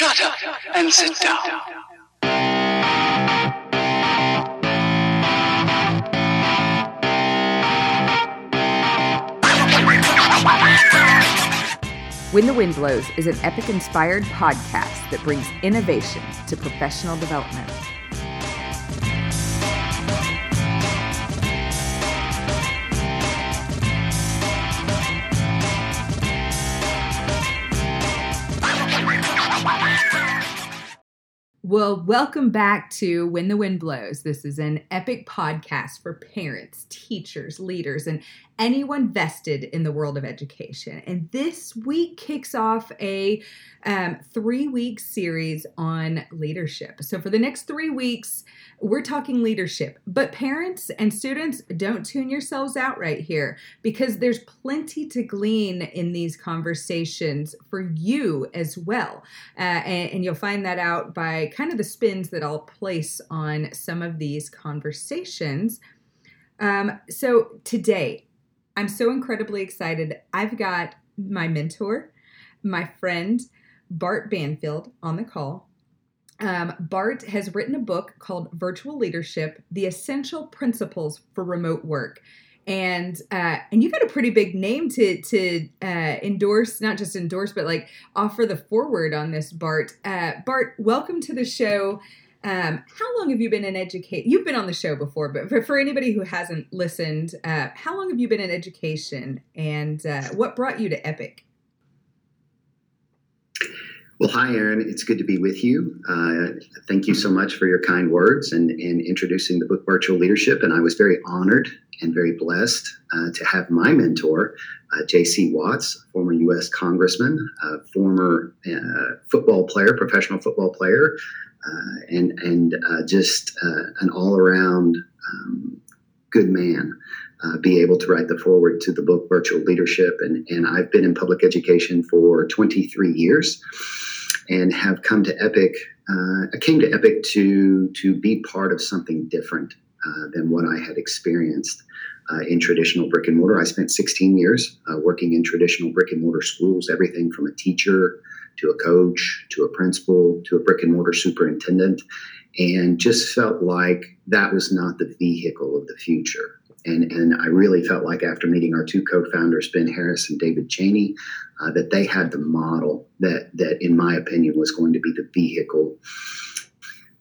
Shut up and sit down. When the Wind Blows is an epic inspired podcast that brings innovation to professional development. Well, welcome back to When the Wind Blows. This is an epic podcast for parents, teachers, leaders, and anyone vested in the world of education. And this week kicks off a um, three week series on leadership. So, for the next three weeks, we're talking leadership. But parents and students, don't tune yourselves out right here because there's plenty to glean in these conversations for you as well. Uh, and, and you'll find that out by kind of the spins that I'll place on some of these conversations. Um, so, today, I'm so incredibly excited. I've got my mentor, my friend, Bart Banfield, on the call. Um, Bart has written a book called Virtual Leadership The Essential Principles for Remote Work. And uh, and you got a pretty big name to to uh, endorse, not just endorse, but like offer the foreword on this, Bart. Uh, Bart, welcome to the show. Um, how long have you been in education? You've been on the show before, but for, for anybody who hasn't listened, uh, how long have you been in education and uh, what brought you to Epic? Well, hi, Aaron. It's good to be with you. Uh, thank you so much for your kind words and, and introducing the book Virtual Leadership. And I was very honored and very blessed uh, to have my mentor, uh, J.C. Watts, former U.S. Congressman, former uh, football player, professional football player, and and uh, just an all-around um, good man. Uh, be able to write the foreword to the book Virtual Leadership. And, and I've been in public education for 23 years and have come to Epic. Uh, I came to Epic to, to be part of something different uh, than what I had experienced uh, in traditional brick and mortar. I spent 16 years uh, working in traditional brick and mortar schools, everything from a teacher to a coach to a principal to a brick and mortar superintendent, and just felt like that was not the vehicle of the future. And, and I really felt like after meeting our two co-founders, Ben Harris and David Chaney, uh, that they had the model that, that, in my opinion, was going to be the vehicle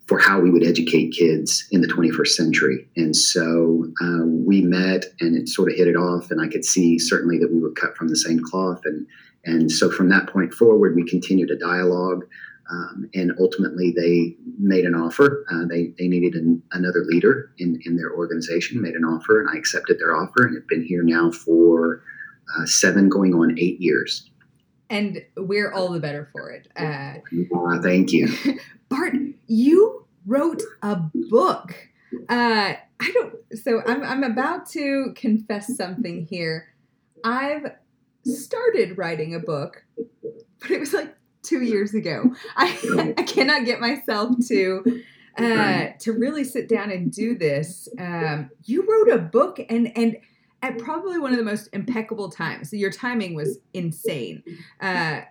for how we would educate kids in the 21st century. And so uh, we met and it sort of hit it off. And I could see certainly that we were cut from the same cloth. And, and so from that point forward, we continued a dialogue. Um, and ultimately, they made an offer. Uh, they, they needed an, another leader in, in their organization, made an offer, and I accepted their offer and have been here now for uh, seven, going on eight years. And we're all the better for it. Uh, thank you. Bart, you wrote a book. Uh, I don't, so I'm, I'm about to confess something here. I've started writing a book, but it was like two years ago. I, I cannot get myself to uh, to really sit down and do this. Um, you wrote a book and and at probably one of the most impeccable times. Your timing was insane. Uh,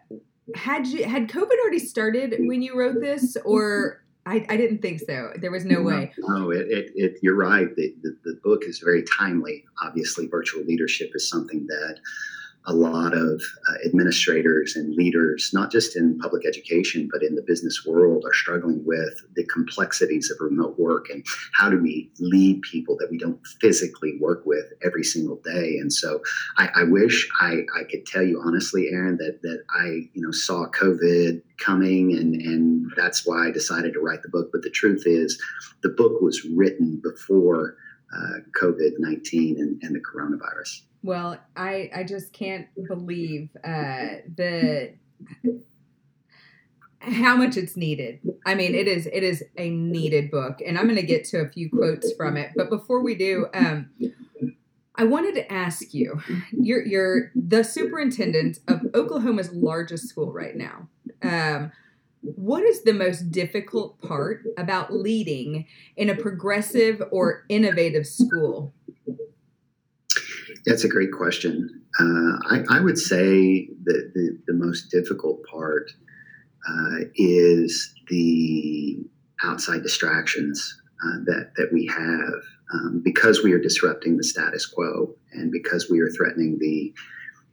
had you had COVID already started when you wrote this, or I, I didn't think so. There was no way. No, it, it, it you're right. The, the, the book is very timely. Obviously, virtual leadership is something that a lot of uh, administrators and leaders, not just in public education, but in the business world, are struggling with the complexities of remote work and how do we lead people that we don't physically work with every single day. And so I, I wish I, I could tell you honestly, Aaron, that, that I you know saw COVID coming and, and that's why I decided to write the book. But the truth is, the book was written before uh, COVID 19 and, and the coronavirus. Well, I I just can't believe uh, the how much it's needed. I mean, it is it is a needed book, and I'm going to get to a few quotes from it. But before we do, um, I wanted to ask you: you're you're the superintendent of Oklahoma's largest school right now. Um, what is the most difficult part about leading in a progressive or innovative school? That's a great question. Uh, I, I, would say that the, the most difficult part uh, is the outside distractions uh, that that we have um, because we are disrupting the status quo and because we are threatening the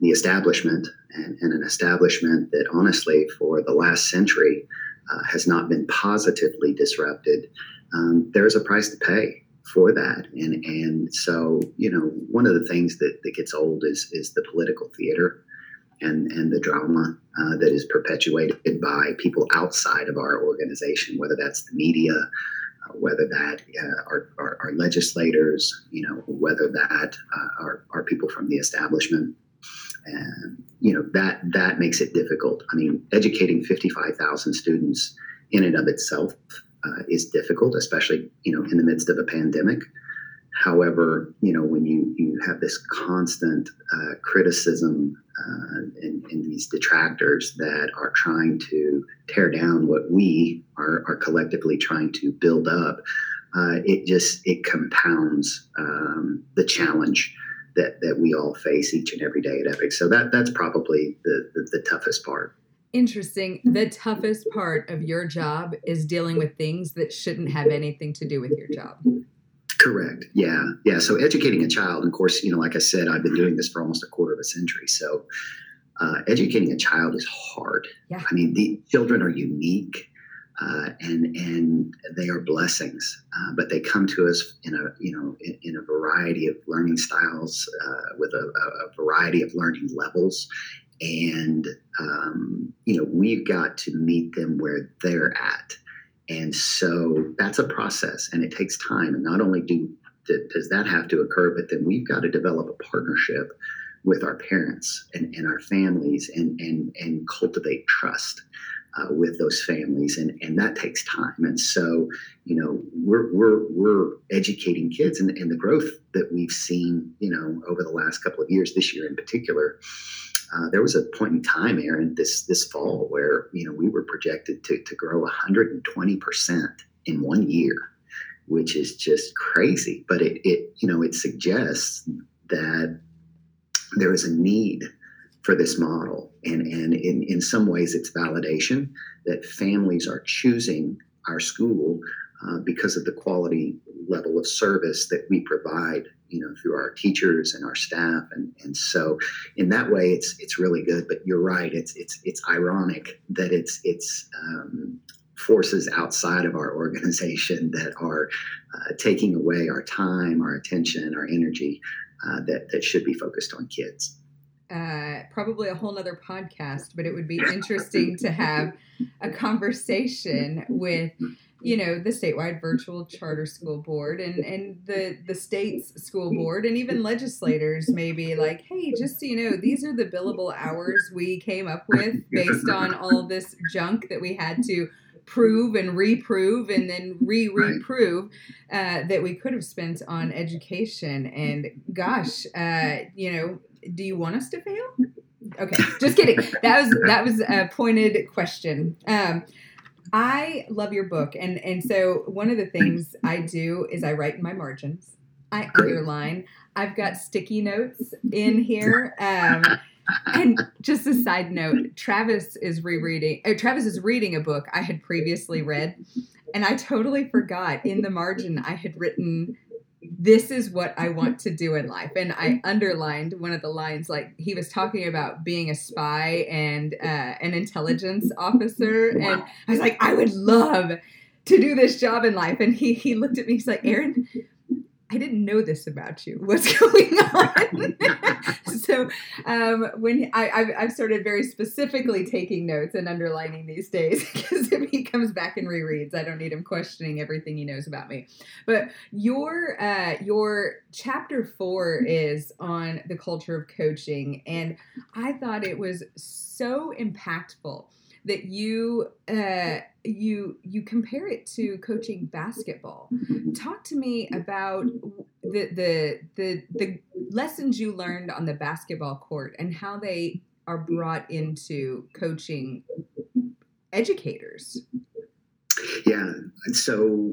the establishment and, and an establishment that honestly for the last century uh, has not been positively disrupted. Um, there is a price to pay for that, and and so you know one of the things that, that gets old is is the political theater and and the drama uh, that is perpetuated by people outside of our organization, whether that's the media, uh, whether that uh, are, legislators, you know, whether that uh, are, are people from the establishment. And you know that that makes it difficult. I mean, educating fifty five thousand students in and of itself uh, is difficult, especially you know in the midst of a pandemic. However, you know when you you have this constant uh, criticism uh, and, and, these detractors that are trying to tear down what we are, are collectively trying to build up, uh, it just it compounds um, the challenge that that we all face each and every day at Epic. So that that's probably the, the, the toughest part. Interesting. The toughest part of your job is dealing with things that shouldn't have anything to do with your job. Correct. Yeah. Yeah. So educating a child, of course, you know, like I said, I've been doing this for almost a quarter of a century. So uh, educating a child is hard. Yeah. I mean, the children are unique. Uh, and and they are blessings, uh, but they come to us in a you know in, in a variety of learning styles uh, with a, a, variety of learning levels, and um, you know we've got to meet them where they're at and so that's a process and it takes time. And not only do does that have to occur, but then we've got to develop a partnership with our parents and, and our families and, and, and cultivate trust. Uh, with those families and, and that takes time and so you know we're we're, we're educating kids and, and the growth that we've seen you know over the last couple of years this year in particular uh, there was a point in time, Aaron, this this fall where you know we were projected to to grow 120 percent in one year, which is just crazy. But it it you know it suggests that there is a need for this model, and and in in some ways it's validation that families are choosing our school uh, because of the quality level of service that we provide you know through our teachers and our staff. And and so in that way it's it's really good. But you're right. It's it's it's ironic that it's it's um, forces outside of our organization that are uh, taking away our time our attention our energy uh, that that should be focused on kids uh, probably a whole nother podcast, but it would be interesting to have a conversation with you know the statewide virtual charter school board and and the the state's school board and even legislators maybe like hey just so you know these are the billable hours we came up with based on all this junk that we had to prove and reprove and then re-reprove uh, that we could have spent on education. And gosh uh, you know do you want us to fail okay just kidding that was that was a pointed question um, I love your book, and and so one of the things I do is I write in my margins. I underline. I've got sticky notes in here. Um, and just a side note, Travis is rereading. Uh, Travis is reading a book I had previously read, and I totally forgot in the margin I had written this is what I want to do in life. And I underlined one of the lines, like he was talking about being a spy and uh, an intelligence officer. And I was like, I would love to do this job in life. And he, he looked at me, he's like, Aaron, I didn't know this about you. What's going on? so um, when I, I've, I've, started very specifically taking notes and underlining these days because if he comes back and rereads, I don't need him questioning everything he knows about me. But your uh, your chapter four is on the culture of coaching, and I thought it was so impactful that you uh, you you compare it to coaching basketball. Talk to me about the the the the lessons you learned on the basketball court and how they are brought into coaching educators. Yeah, so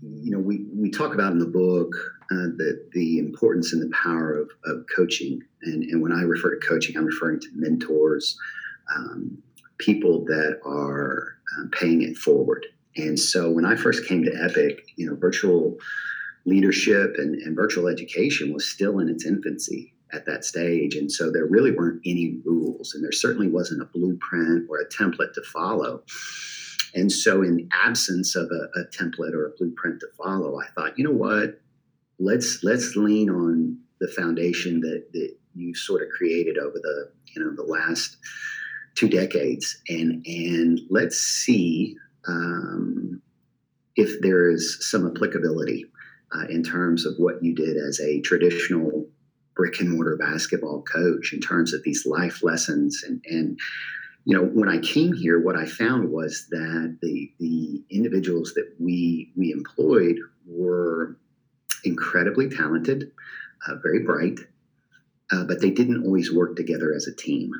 you know we we talk about in the book uh, the the importance and the power of, of coaching, and and when I refer to coaching, I'm referring to mentors. Um, people that are um, paying it forward. And so when I first came to Epic, you know, virtual leadership and, and virtual education was still in its infancy at that stage. And so there really weren't any rules, and there certainly wasn't a blueprint or a template to follow. And so, in absence of a, a template or a blueprint to follow, I thought, you know what? Let's let's lean on the foundation that that you sort of created over the you know the last two decades, and and let's see um, if there is some applicability uh, in terms of what you did as a traditional brick and mortar basketball coach in terms of these life lessons. And and you know when I came here what I found was that the the individuals that we we employed were incredibly talented uh, very bright uh, but they didn't always work together as a team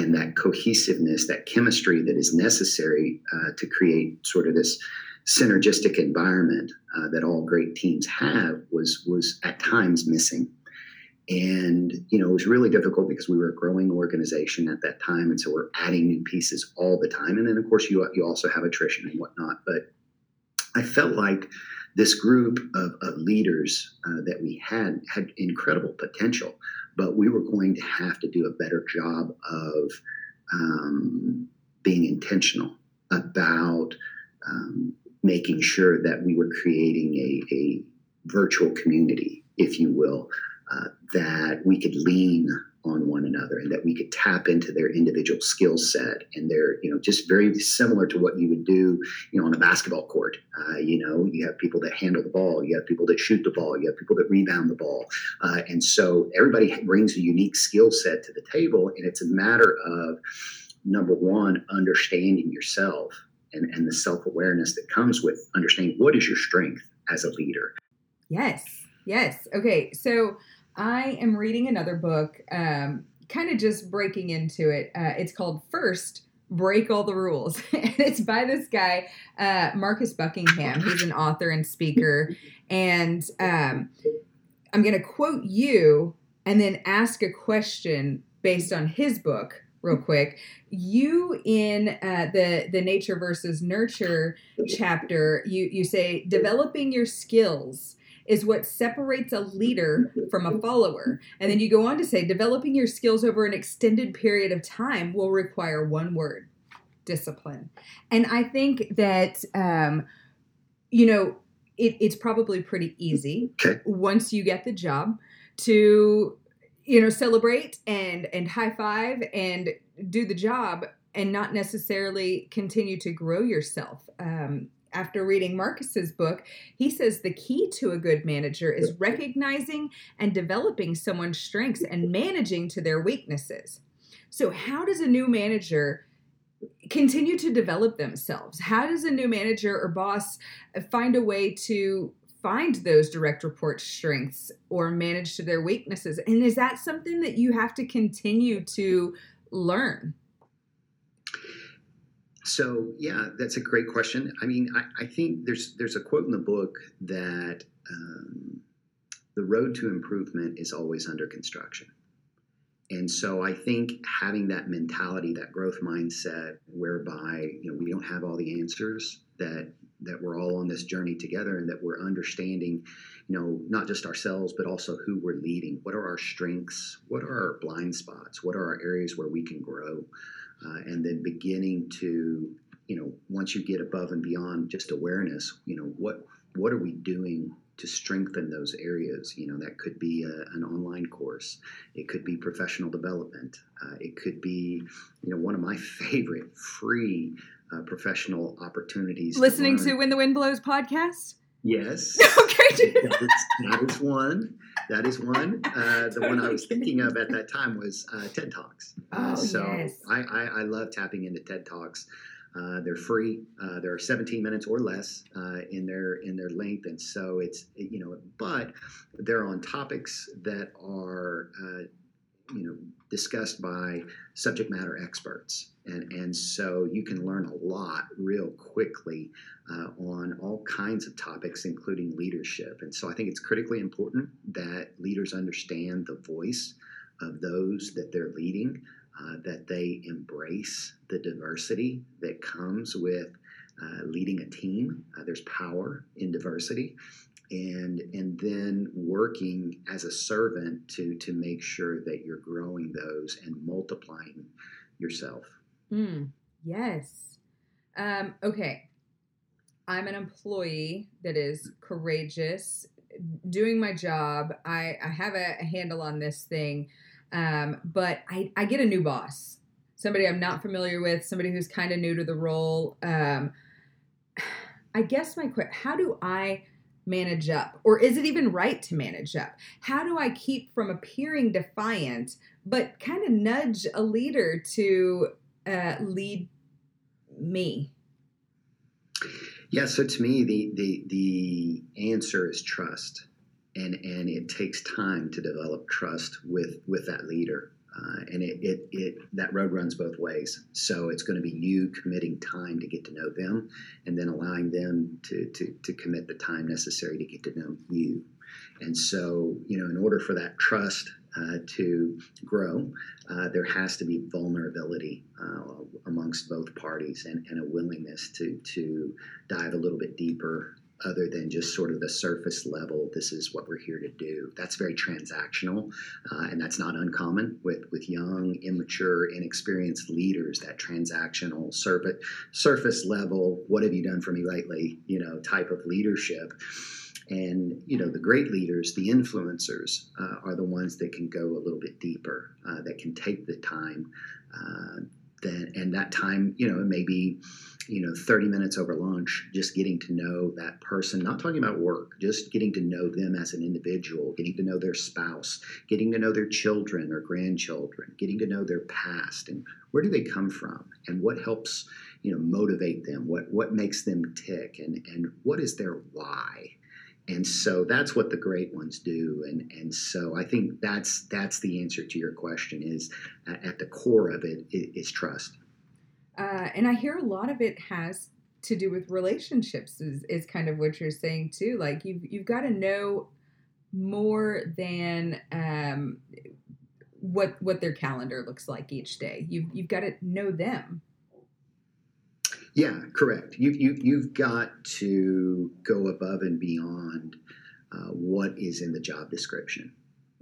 and that cohesiveness that chemistry that is necessary uh, to create sort of this synergistic environment uh, that all great teams have was was at times missing. And you know it was really difficult because we were a growing organization at that time and so we're adding new pieces all the time. And then of course you, you also have attrition and whatnot. But i felt like this group of, of leaders uh, that we had had incredible potential but we were going to have to do a better job of um, being intentional about um, making sure that we were creating a, a virtual community if you will uh, that we could lean on one another and that we could tap into their individual skill set and they're you know just very similar to what you would do you know on a basketball court. Uh, you know you have people that handle the ball you have people that shoot the ball you have people that rebound the ball. Uh, and so everybody brings a unique skill set to the table and it's a matter of number one understanding yourself and, and the self-awareness that comes with understanding what is your strength as a leader. Yes yes. Okay so I am reading another book, um, kind of just breaking into it. Uh, it's called First Break All the Rules. and it's by this guy, uh, Marcus Buckingham. He's an author and speaker. And um, I'm going to quote you and then ask a question based on his book real quick. You in uh, the the nature versus nurture chapter, you you say developing your skills is what separates a leader from a follower. And then you go on to say developing your skills over an extended period of time will require one word discipline. And I think that, um, you know, it, it's probably pretty easy once you get the job to you know celebrate and and high five and do the job and not necessarily continue to grow yourself um, after reading Marcus's book, he says the key to a good manager is recognizing and developing someone's strengths and managing to their weaknesses. So, how does a new manager continue to develop themselves? How does a new manager or boss find a way to find those direct report strengths or manage to their weaknesses? And is that something that you have to continue to learn? So yeah, that's a great question. I mean, I, I think there's there's a quote in the book that um, the road to improvement is always under construction. And so I think having that mentality, that growth mindset, whereby you know we don't have all the answers, that that we're all on this journey together, and that we're understanding, you know, not just ourselves but also who we're leading. What are our strengths? What are our blind spots? What are our areas where we can grow? Uh, and then beginning to you know once you get above and beyond just awareness you know what what are we doing to strengthen those areas? You know that could be a, an online course. It could be professional development. Uh, it could be you know one of my favorite free uh, professional opportunities listening to, to when the wind blows podcast? Yes. Okay. That, is, that is one. That is one. Uh, the one I was thinking of at that time was uh, TED Talks. Uh, oh, so yes. I, I, I, love tapping into TED Talks. Uh, they're free. Uh, they're 17 minutes or less uh, in their in their length, and so it's you know, but they're on topics that are you know discussed by subject matter experts and and so you can learn a lot real quickly uh, on all kinds of topics including leadership and so i think it's critically important that leaders understand the voice of those that they're leading uh, that they embrace the diversity that comes with uh, leading a team. Uh, there's power in diversity, and and then working as a servant to to make sure that you're growing those and multiplying yourself. Mm, yes. Um, okay. I'm an employee that is courageous, doing my job. I, I have a, a handle on this thing, um, but I, I get a new boss, somebody I'm not familiar with, somebody who's kind of new to the role. Um, I guess my question: How do I manage up, or is it even right to manage up? How do I keep from appearing defiant, but kind of nudge a leader to uh, lead me? Yeah, so to me, the the the answer is trust, and and it takes time to develop trust with with that leader. Uh, and it, it, it that road runs both ways. So it's going to be you committing time to get to know them, and then allowing them to, to to commit the time necessary to get to know you. And so, you know, in order for that trust uh, to grow, uh, there has to be vulnerability uh, amongst both parties and, and, a willingness to to dive a little bit deeper other than just sort of the surface level this is what we're here to do. That's very transactional uh, and that's not uncommon with with young immature inexperienced leaders that transactional surface surface level what have you done for me lately you know type of leadership and you know the great leaders the influencers uh, are the ones that can go a little bit deeper uh, that can take the time uh, and that time you know it may be you know 30 minutes over lunch just getting to know that person not talking about work just getting to know them as an individual getting to know their spouse getting to know their children or grandchildren getting to know their past and where do they come from and what helps you know motivate them what what makes them tick and and what is their why and so that's what the great ones do. And and so i think that's that's the answer to your question is uh, at the core of it is trust. Uh, and i hear a lot of it has to do with relationships is, is kind of what you're saying too. Like you've you've got to know more than um, what what their calendar looks like each day. You've you've got to know them yeah, correct. You, you, you've got to go above and beyond uh, what is in the job description,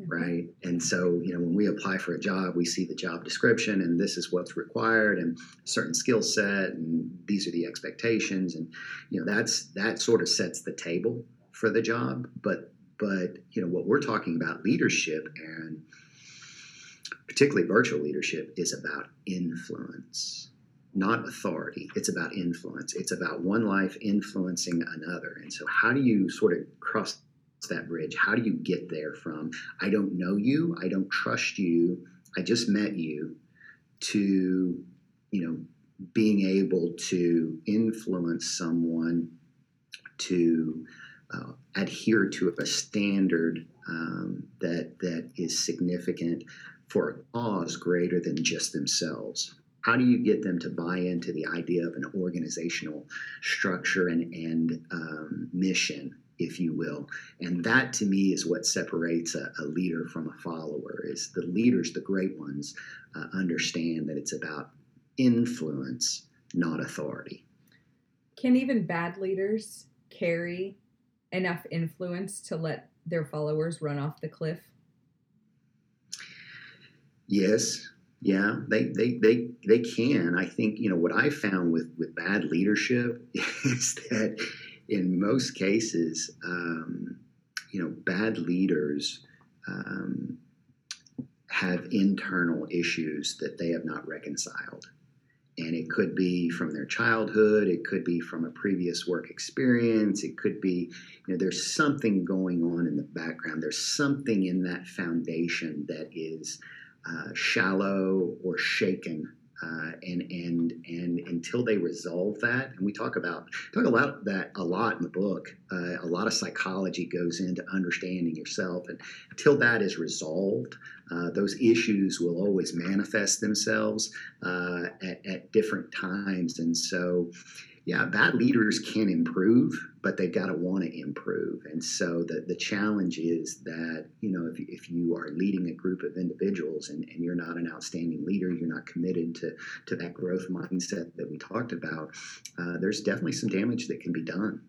mm-hmm. right? And so, you know, when we apply for a job, we see the job description and this is what's required and certain skill set and these are the expectations. And, you know, that's that sort of sets the table for the job. But, but, you know, what we're talking about leadership and particularly virtual leadership is about influence not authority. It's about influence. It's about one life influencing another. And so, how do you sort of cross that bridge? How do you get there from I don't know you, I don't trust you, I just met you, to you know being able to influence someone to uh, adhere to a standard um, that that is significant for a cause greater than just themselves how do you get them to buy into the idea of an organizational structure and, and um, mission if you will? And that to me is what separates a, a, leader from a follower is the leaders the great ones uh, understand that it's about influence not authority. Can even bad leaders carry enough influence to let their followers run off the cliff? Yes yeah, they, they they they can. I think you know what I found with with bad leadership is that in most cases, um, you know, bad leaders um, have internal issues that they have not reconciled, and it could be from their childhood, it could be from a previous work experience, it could be you know there's something going on in the background. There's something in that foundation that is uh, shallow or shaken. Uh, and and and until they resolve that, and we talk about talk about that a lot in the book. Uh, a lot of psychology goes into understanding yourself, and until that is resolved, uh, those issues will always manifest themselves uh, at, at different times. And so, yeah, bad leaders can improve, but they've got to want to improve. And so the, the challenge is that, you know, if, if you are leading a group of individuals and, and you're not an outstanding leader, you're not committed to, to that growth mindset that we talked about, uh, there's definitely some damage that can be done.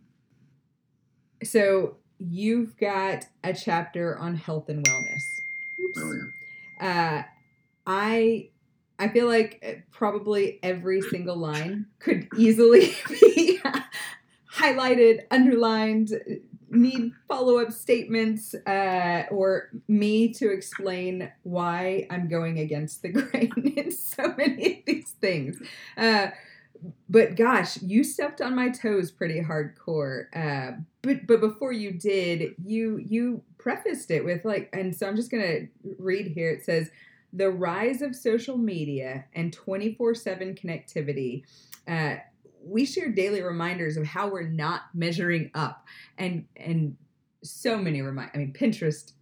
So you've got a chapter on health and wellness. Oops. Oh, yeah. Uh, I I feel like uh, probably every single line could easily be highlighted, underlined, need follow up statements, uh, or me to explain why I'm going against the grain in so many of these things. Uh, but gosh, you stepped on my toes pretty hardcore. Uh, but but before you did, you you prefaced it with like, and so I'm just gonna read here. It says the rise of social media and 24 7 connectivity. Uh, we share daily reminders of how we're not measuring up and and so many remind i mean pinterest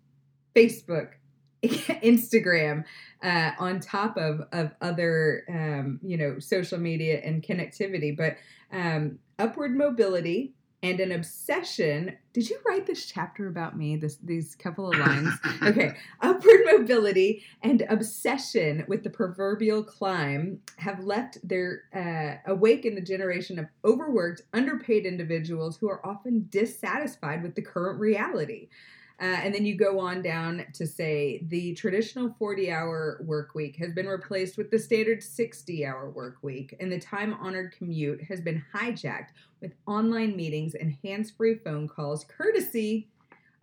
facebook instagram uh, on top of of other um, you know social media and connectivity. But um, upward mobility and an obsession. Did you write this chapter about me? This these couple of lines. okay, upward mobility and obsession with the proverbial climb have left their uh, awaken the generation of overworked, underpaid individuals who are often dissatisfied with the current reality. Uh, and then you go on down to say the traditional 40 hour work week has been replaced with the standard 60 hour work week, and the time honored commute has been hijacked with online meetings and hands free phone calls, courtesy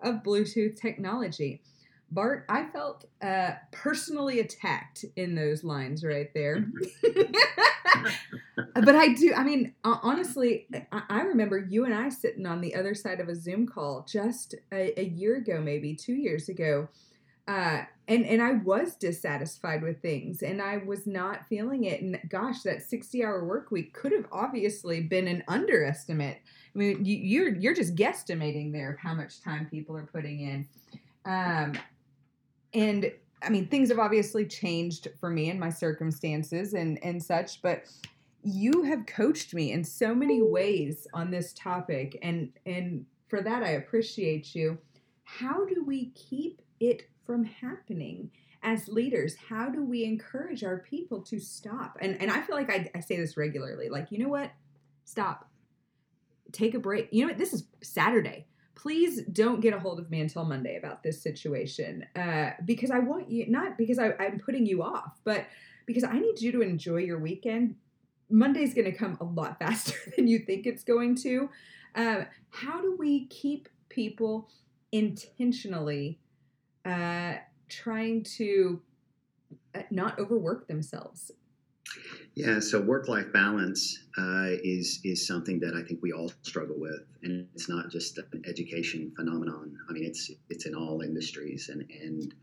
of Bluetooth technology. Bart, I felt uh, personally attacked in those lines right there. but I do, I mean, honestly, I remember you and I sitting on the other side of a Zoom call just a, a year ago, maybe two years ago. Uh, and and I was dissatisfied with things, and I was not feeling it. And gosh, that sixty-hour work week could have obviously been an underestimate. I mean, you, you're you're just guesstimating there of how much time people are putting in. Um, and I mean, things have obviously changed for me and my circumstances and and such, but you have coached me in so many ways on this topic, and and for that I appreciate you. How do we keep it from happening? as leaders? How do we encourage our people to stop? And and i feel like I, I, say this regularly like you know what? Stop. Take a break. You know what? This is saturday please don't get a hold of me until Monday about this situation uh, because I want you, not because I, I'm putting you off, but because I need you to enjoy your weekend. Monday's going to come a lot faster than you think it's going to. Uh, how do we keep people intentionally uh, trying to uh, not overwork themselves yeah, so work-life balance uh, is is something that I think we all struggle with, and it's not just an education phenomenon. I mean, it's it's in all industries, and and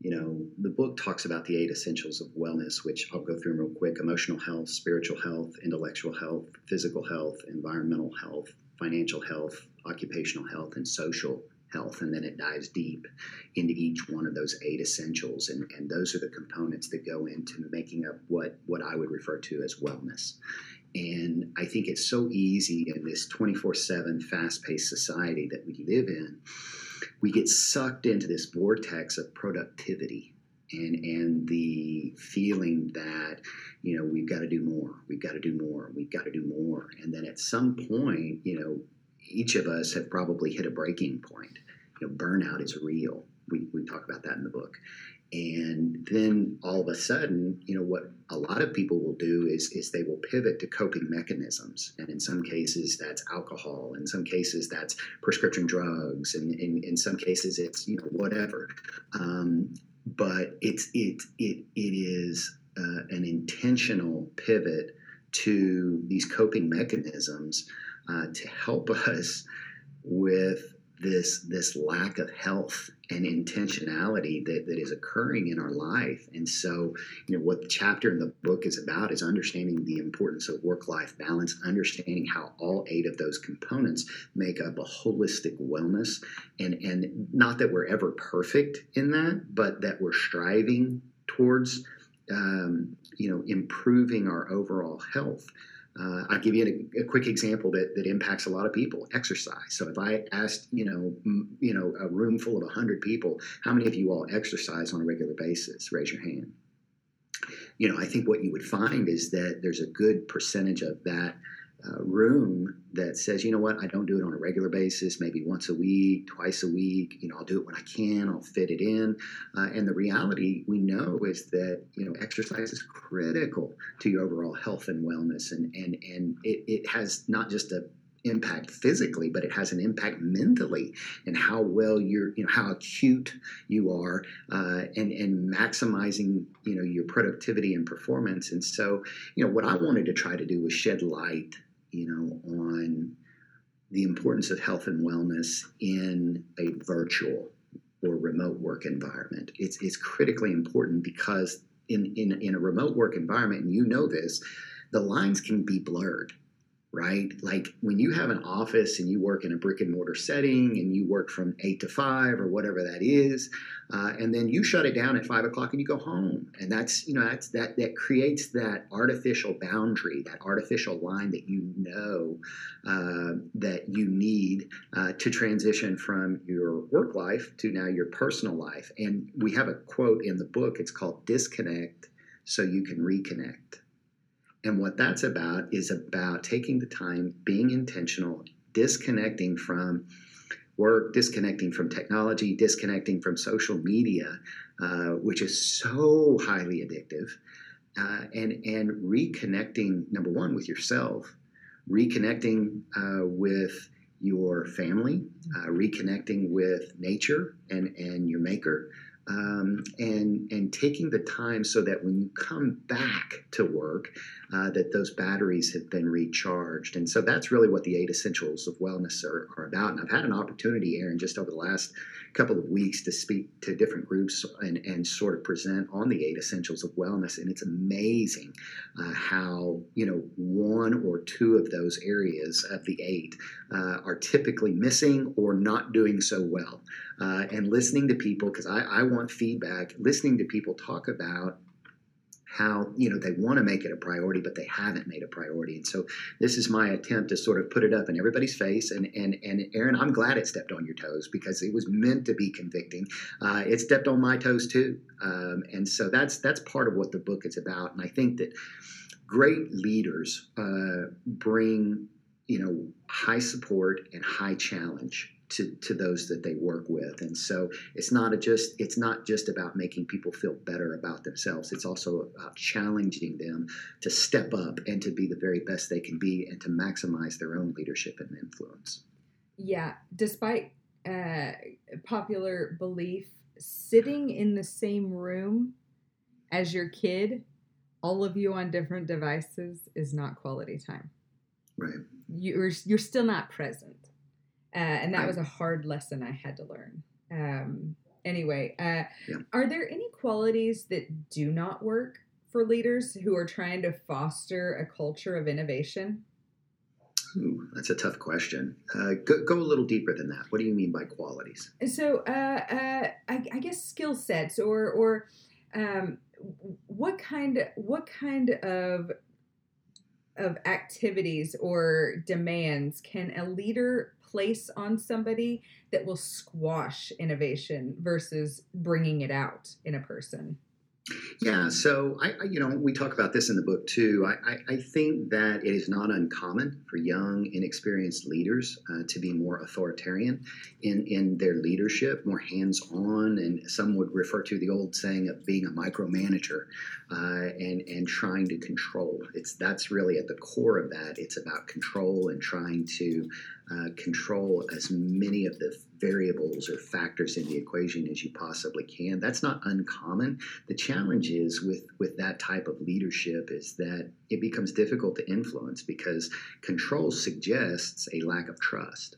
you know the book talks about the eight essentials of wellness, which I'll go through real quick: emotional health, spiritual health, intellectual health, physical health, environmental health, financial health, occupational health, and social health and then it dives deep into each one of those eight essentials. And, and those are the components that go into making up what what i would refer to as wellness. And i think it's so easy in this 24-7 fast-paced society that we live in we get sucked into this vortex of productivity and and the feeling that you know we've got to do more we've got to do more we've got to do more. And then at some point you know each of us have probably hit a breaking point. You know, burnout is real. We, we talk about that in the book. And then all of a sudden, you know, what a lot of people will do is, is they will pivot to coping mechanisms. And in some cases, that's alcohol. In some cases, that's prescription drugs. And in, in some cases, it's, you know, whatever. Um, but it's, it, it, it is uh, an intentional pivot to these coping mechanisms uh, to help us with this this lack of health and intentionality that, that is occurring in our life. And so you know what the chapter in the book is about is understanding the importance of work-life balance understanding how all eight of those components make up a holistic wellness. And and not that we're ever perfect in that but that we're striving towards um, you know improving our overall health Uh, I'll give you a, a, quick example that, that impacts a lot of people: exercise. So if I asked, you know, m- you know, a room full of hundred people, how many of you all exercise on a regular basis? Raise your hand. You know, I think what you would find is that there's a good percentage of that uh, room that says, you know what, I don't do it on a regular basis, maybe once a week, twice a week. You know, I'll do it when I can. I'll fit it in. Uh, and the reality we know is that you know exercise is critical to your overall health and wellness, and and and it, it has not just a impact physically, but it has an impact mentally and how well you're, you know, how acute you are, uh, and and maximizing, you know, your productivity and performance. And so, you know, what I wanted to try to do was shed light you know, on the importance of health and wellness in a virtual or remote work environment. It's, it's critically important because in, in, in a remote work environment, and you know this, the lines can be blurred right? Like when you have an office and you work in a brick and mortar setting and you work from eight to five or whatever that is, uh, and then you shut it down at five o'clock and you go home, and that's you know that's that that creates that artificial boundary, that artificial line that you know uh, that you need uh, to transition from your work life to now your personal life. And we have a quote in the book. It's called "Disconnect so you can reconnect." And what that's about is about taking the time, being intentional, disconnecting from work, disconnecting from technology, disconnecting from social media, uh, which is so highly addictive, uh, and and reconnecting number one with yourself, reconnecting uh, with your family, uh, reconnecting with nature and and your maker, um, and and taking the time so that when you come back to work, uh, that those batteries have been recharged. And so that's really what the eight essentials of wellness are, are, about. And I've had an opportunity, Aaron, just over the last couple of weeks to speak to different groups and, and sort of present on the eight essentials of wellness. And it's amazing uh, how you know one or two of those areas of the eight uh, are typically missing or not doing so well. Uh, and listening to people because I, I want feedback. Listening to people talk about how you know they want to make it a priority but they haven't made a priority. And so this is my attempt to sort of put it up in everybody's face. And and and aaron i'm glad it stepped on your toes because it was meant to be convicting. Uh, it stepped on my toes too. Um, and so that's that's part of what the book is about. And i think that great leaders uh, bring you know high support and high challenge to, to those that they work with. And so it's not a just it's not just about making people feel better about themselves. It's also about challenging them to step up and to be the very best they can be and to maximize their own leadership and influence. Yeah despite uh, popular belief sitting in the same room as your kid all of you on different devices is not quality time. Right. You're you're still not present uh, and that was a hard lesson I had to learn. Um, anyway, uh, yeah. are there any qualities that do not work for leaders who are trying to foster a culture of innovation? Ooh, that's a tough question. Uh, go, go, a little deeper than that. What do you mean by qualities? So, uh, uh, I, I, guess skill sets, or or um, what kind what kind of of activities or demands can a leader place on somebody that will squash innovation versus bringing it out in a person? Yeah, so I, I, you know, we talk about this in the book too. I, I, I, think that it is not uncommon for young, inexperienced leaders uh, to be more authoritarian in in their leadership, more hands-on, and some would refer to the old saying of being a micromanager uh, and and trying to control. It's that's really at the core of that. It's about control and trying to uh, control as many of the variables or factors in the equation as you possibly can. That's not uncommon. The challenge is with with that type of leadership is that it becomes difficult to influence because control suggests a lack of trust.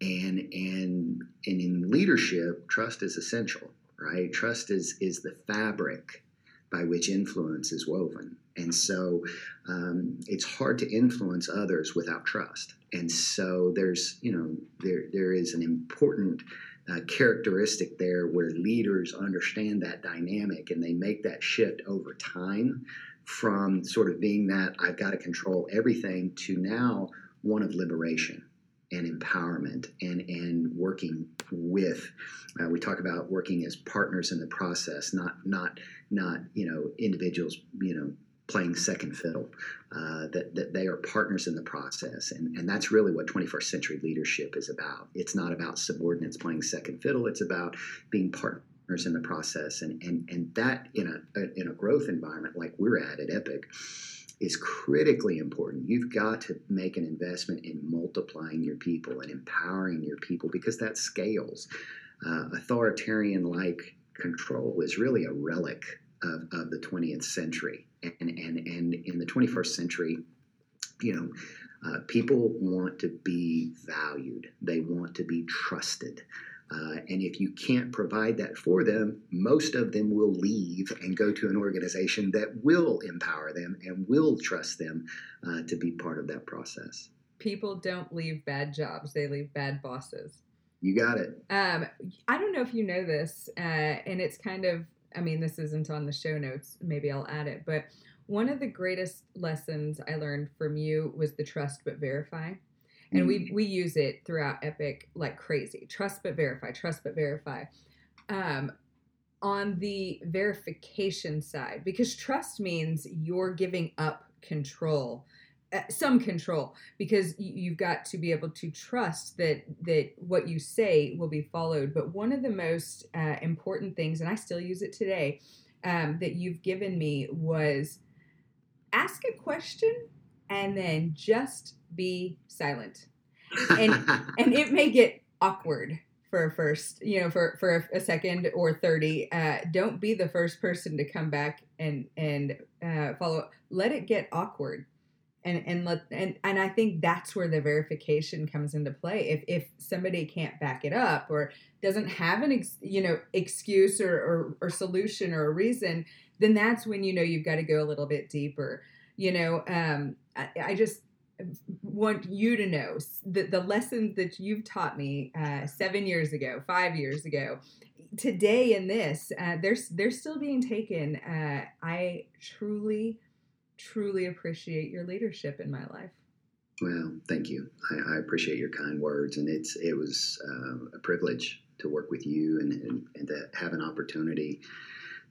And and and in leadership, trust is essential, right? Trust is is the fabric by which influence is woven. And so um, it's hard to influence others without trust. And so there's, you know, there, there is an important uh, characteristic there where leaders understand that dynamic and they make that shift over time from sort of being that I've got to control everything to now one of liberation and empowerment and and working with uh, we talk about working as partners in the process not not not you know individuals you know playing second fiddle uh, that, that they are partners in the process and, and that's really what 21st century leadership is about it's not about subordinates playing second fiddle it's about being partners in the process and and, and that in a in a growth environment like we're at at epic is critically important. You've got to make an investment in multiplying your people and empowering your people because that scales. Uh, authoritarian like control is really a relic of, of the 20th century. And, and, and in the 21st century, you know, uh, people want to be valued, they want to be trusted. Uh, and if you can't provide that for them, most of them will leave and go to an organization that will empower them and will trust them uh, to be part of that process. People don't leave bad jobs, they leave bad bosses. You got it. Um, I don't know if you know this, uh, and it's kind of, I mean, this isn't on the show notes. Maybe I'll add it. But one of the greatest lessons I learned from you was the trust but verify and we mm. we use it throughout epic like crazy trust but verify trust but verify um, on the verification side because trust means you're giving up control some control because you've got to be able to trust that that what you say will be followed but one of the most uh, important things and i still use it today um, that you've given me was ask a question and then just be silent. And and it may get awkward for a first, you know, for for a, a second or 30. Uh, don't be the first person to come back and and uh, follow. Let it get awkward. And, and let and, and I think that's where the verification comes into play. If if somebody can't back it up or doesn't have an ex, you know excuse or, or or solution or a reason, then that's when you know you've got to go a little bit deeper you know um, I, I, just want you to know that the lessons that you've taught me uh, seven years ago five years ago today in this uh, they're, they're still being taken uh, i truly truly appreciate your leadership in my life. Well thank you. I, I appreciate your kind words and it's it was uh, a privilege to work with you and, and, and to have an opportunity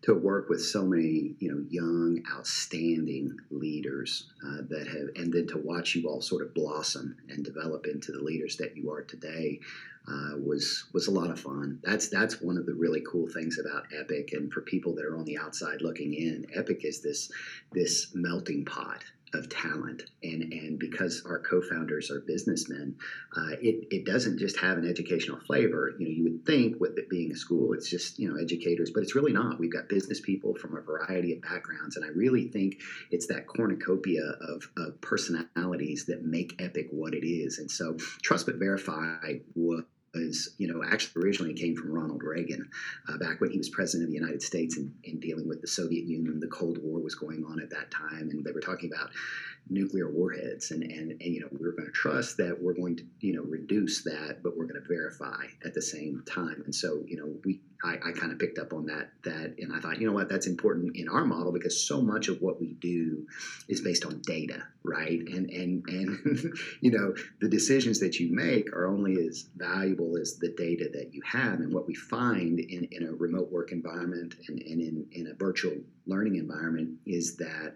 to work with so many you know young outstanding leaders uh, that have and then to watch you all sort of blossom and develop into the leaders that you are today uh, was was a lot of fun. That's that's one of the really cool things about epic and for people that are on the outside looking in epic is this this melting pot of talent. And and because our co-founders are businessmen uh, it, it doesn't just have an educational flavor. You know you would think with it being a school it's just you know educators but it's really not. We've got business people from a variety of backgrounds and i really think it's that cornucopia of, of personalities that make epic what it is. And so trust but verify was was, you know, actually originally it came from Ronald Reagan uh, back when he was president of the United States and, and, dealing with the Soviet Union. The Cold War was going on at that time, and they were talking about nuclear warheads. And, and, and you know, we're going to trust that we're going to, you know, reduce that, but we're going to verify at the same time. And so, you know, we I, I kind of picked up on that that and I thought, you know what, that's important in our model because so much of what we do is based on data, right? And and and you know, the decisions that you make are only as valuable as the data that you have. And what we find in, in a remote work environment and, and in, in a virtual learning environment is that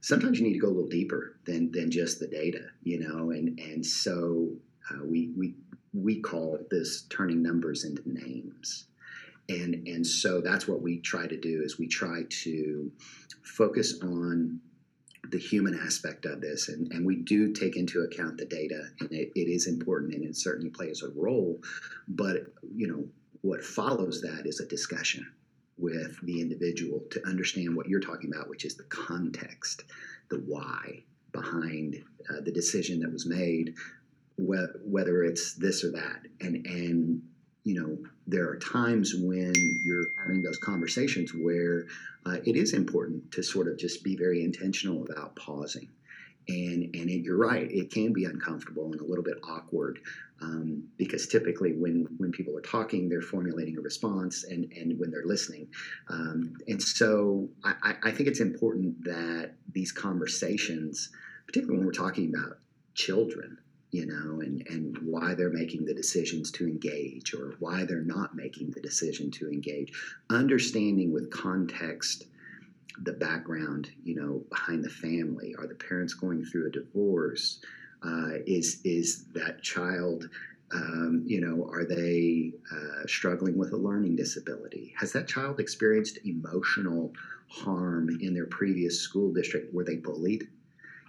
sometimes you need to go a little deeper than than just the data, you know, and and so uh, we we we call this turning numbers into names and and so that's what we try to do is we try to focus on the human aspect of this. And, and we do take into account the data and it, it is important and it certainly plays a role. But you know what follows that is a discussion with the individual to understand what you're talking about which is the context the why behind uh, the decision that was made wh- whether it's this or that. And and you know, there are times when you're having those conversations where uh, it is important to sort of just be very intentional about pausing. And and it, you're right it can be uncomfortable and a little bit awkward um, because typically when when people are talking they're formulating a response and and when they're listening. Um, and so I, I think it's important that these conversations particularly when we're talking about children you know and and why they're making the decisions to engage or why they're not making the decision to engage understanding with context the background, you know, behind the family? Are the parents going through a divorce? Uh, is is that child, um, you know, are they uh, struggling with a learning disability? Has that child experienced emotional harm in their previous school district? Were they bullied?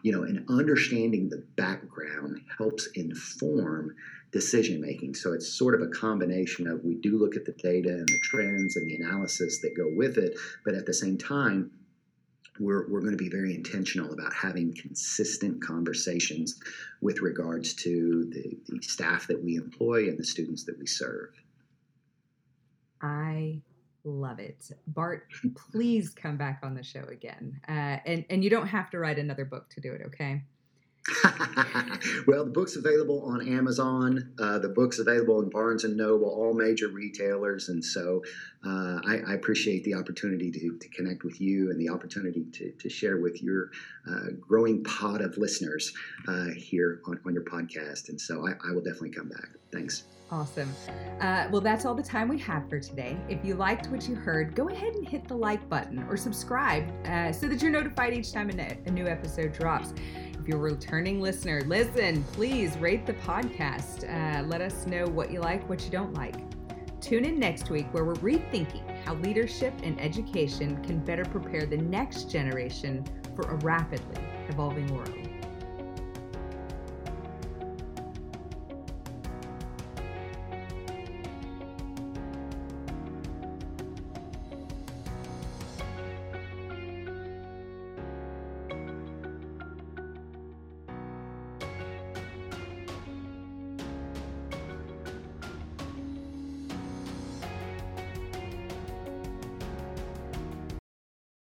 You know, and understanding the background helps inform decision making. So it's sort of a combination of we do look at the data and the trends and the analysis that go with it, but at the same time, we're, we're going to be very intentional about having consistent conversations with regards to the, the staff that we employ and the students that we serve. I love it. Bart, please come back on the show again. Uh, and, and you don't have to write another book to do it, okay? well, the book's available on Amazon. Uh, the book's available in Barnes and Noble, all major retailers. And so uh, I, I, appreciate the opportunity to, to, connect with you and the opportunity to, to share with your uh, growing pod of listeners uh, here on, on, your podcast. And so I, I, will definitely come back. Thanks. Awesome. Uh, well, that's all the time we have for today. If you liked what you heard, go ahead and hit the like button or subscribe uh, so that you're notified each time a, new episode drops. If you're a returning listener, listen, please rate the podcast. Uh, let us know what you like, what you don't like. Tune in next week where we're rethinking how leadership and education can better prepare the next generation for a rapidly evolving world.